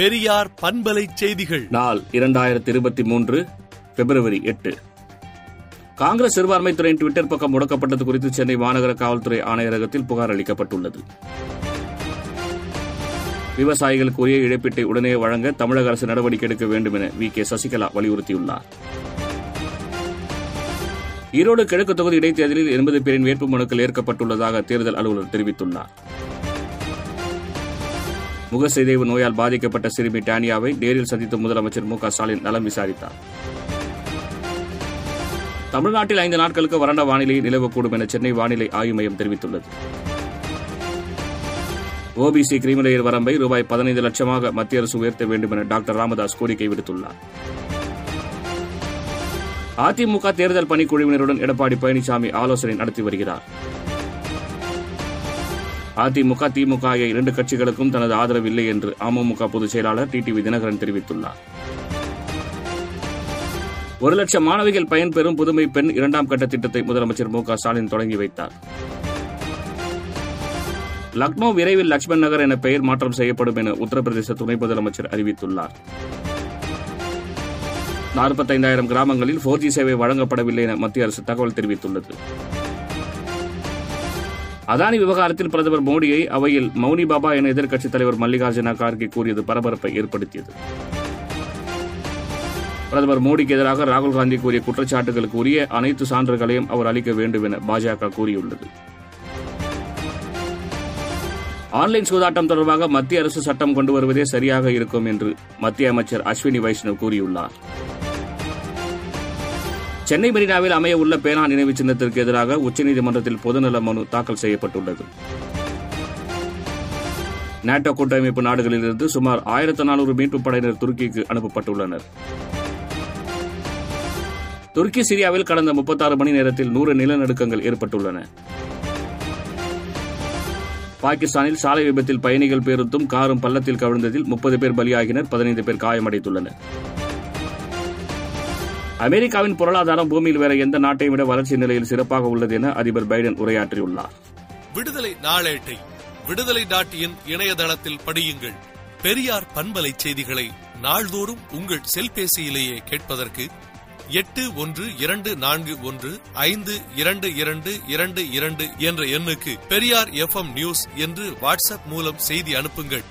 பெரியார் பண்பலை செய்திகள். நாள் இரண்டாயிரத்தி இருபத்தி மூன்று பிப்ரவரி எட்டு. காங்கிரஸ் சிறுபான்மைத்துறையின் டுவிட்டர் பக்கம் முடக்கப்பட்டது குறித்து சென்னை மாநகர காவல்துறை ஆணையரகத்தில் புகார் அளிக்கப்பட்டுள்ளது. விவசாயிகளுக்கு உரிய இழப்பீட்டை உடனே வழங்க தமிழக அரசு நடவடிக்கை எடுக்க வேண்டும் என வி. கே. சசிகலா வலியுறுத்தியுள்ளார். ஈரோடு கிழக்கு தொகுதி இடைத்தேர்தலில் எண்பது பேரின் வேட்புமனுக்கள் ஏற்கப்பட்டுள்ளதாக தேர்தல் அலுவலர் தெரிவித்துள்ளார். முகசிதைவு நோயால் பாதிக்கப்பட்ட சிறுமி டானியாவை நேரில் சந்தித்த முதலமைச்சர் மு ஸ்டாலின் நலம் விசாரித்தார். தமிழ்நாட்டில் ஐந்து நாட்களுக்கு வறண்ட வானிலை நிலவக்கூடும் என சென்னை வானிலை ஆய்வு மையம் தெரிவித்துள்ளது. ஓபிசி கிரிமிலேயர் வரம்பை ரூபாய் பதினைந்து லட்சமாக மத்திய அரசு உயர்த்த வேண்டும் என டாக்டர் ராமதாஸ் கோரிக்கை விடுத்துள்ளார். அதிமுக தேர்தல் பணிக்குழுவினருடன் எடப்பாடி பழனிசாமி ஆலோசனை நடத்தி வருகிறார். அதிமுக திமுக ஆகிய இரண்டு கட்சிகளுக்கும் தனது ஆதரவு இல்லை என்று அமமுக பொதுச் செயலாளர் டிடிவி தினகரன் தெரிவித்துள்ளார். ஒரு லட்சம் மாணவிகள் பயன்பெறும் புதுமை பெண் இரண்டாம் கட்ட திட்டத்தை முதலமைச்சர் மு ஸ்டாலின் தொடங்கி வைத்தார். லக்னோ விரைவில் லட்சுமண் நகர் என பெயர் மாற்றம் செய்யப்படும் என உத்தரப்பிரதேச துணை முதலமைச்சர் அறிவித்துள்ளார். நாற்பத்தைந்தாயிரம் கிராமங்களில் போர் ஜி சேவை வழங்கப்படவில்லை என மத்திய அரசு தகவல் தெரிவித்துள்ளது. அதானி விவகாரத்தில் பிரதமர் மோடியை அவையில் மௌனி பாபா என எதிர்க்கட்சித் தலைவர் மல்லிகார்ஜுன கார்கே கூறியது பரபரப்பை ஏற்படுத்தியது. பிரதமர் மோடிக்கு எதிராக ராகுல் காந்தி கூறிய குற்றச்சாட்டுகளுக்கு உரிய அனைத்து சான்றுகளையும் அவர் அளிக்க வேண்டும் என பாஜக கூறியுள்ளது. ஆன்லைன் சூதாட்டம் தொடர்பாக மத்திய அரசு சட்டம் கொண்டு வருவதே சரியாக இருக்கும் என்று மத்திய அமைச்சர் அஸ்வினி வைஷ்ணவ் கூறியுள்ளார். சென்னை மெரினாவில் அமைய உள்ள பேனா நினைவு சின்னத்திற்கு எதிராக உச்சநீதிமன்றத்தில் பொதுநல மனு தாக்கல் செய்யப்பட்டுள்ளது. நாட்டோ கூட்டமைப்பு நாடுகளிலிருந்து சுமார் ஆயிரத்து நானூறு மீட்பு படையினர் துருக்கிக்கு அனுப்பப்பட்டுள்ளனர். துருக்கி சிரியாவில் கடந்த முப்பத்தாறு மணி நேரத்தில் நூறு நிலநடுக்கங்கள் ஏற்பட்டுள்ளன. பாகிஸ்தானில் சாலை விபத்தில் பயணிகள் பேருந்தும் காரும் பள்ளத்தில் கவிழ்ந்ததில் முப்பது பேர் பலியாகினர் பதினைந்து பேர் காயமடைந்துள்ளனர். அமெரிக்காவின் பொருளாதாரம் பூமியில் வேற எந்த நாட்டையும் விட வளர்ச்சி நிலையில் சிறப்பாக உள்ளது என அதிபர் பைடன் உரையாற்றியுள்ளார். விடுதலை நாளேட்டை விடுதலை நாட்டியின் இணையதளத்தில் படியுங்கள். பெரியார் பண்பலை செய்திகளை நாள்தோறும் உங்கள் செல்பேசியிலேயே கேட்பதற்கு எட்டு ஒன்று இரண்டு நான்கு ஒன்று ஐந்து இரண்டு இரண்டு இரண்டு இரண்டு என்ற எண்ணுக்கு பெரியார் எஃப் நியூஸ் என்று வாட்ஸ்அப் மூலம் செய்தி அனுப்புங்கள்.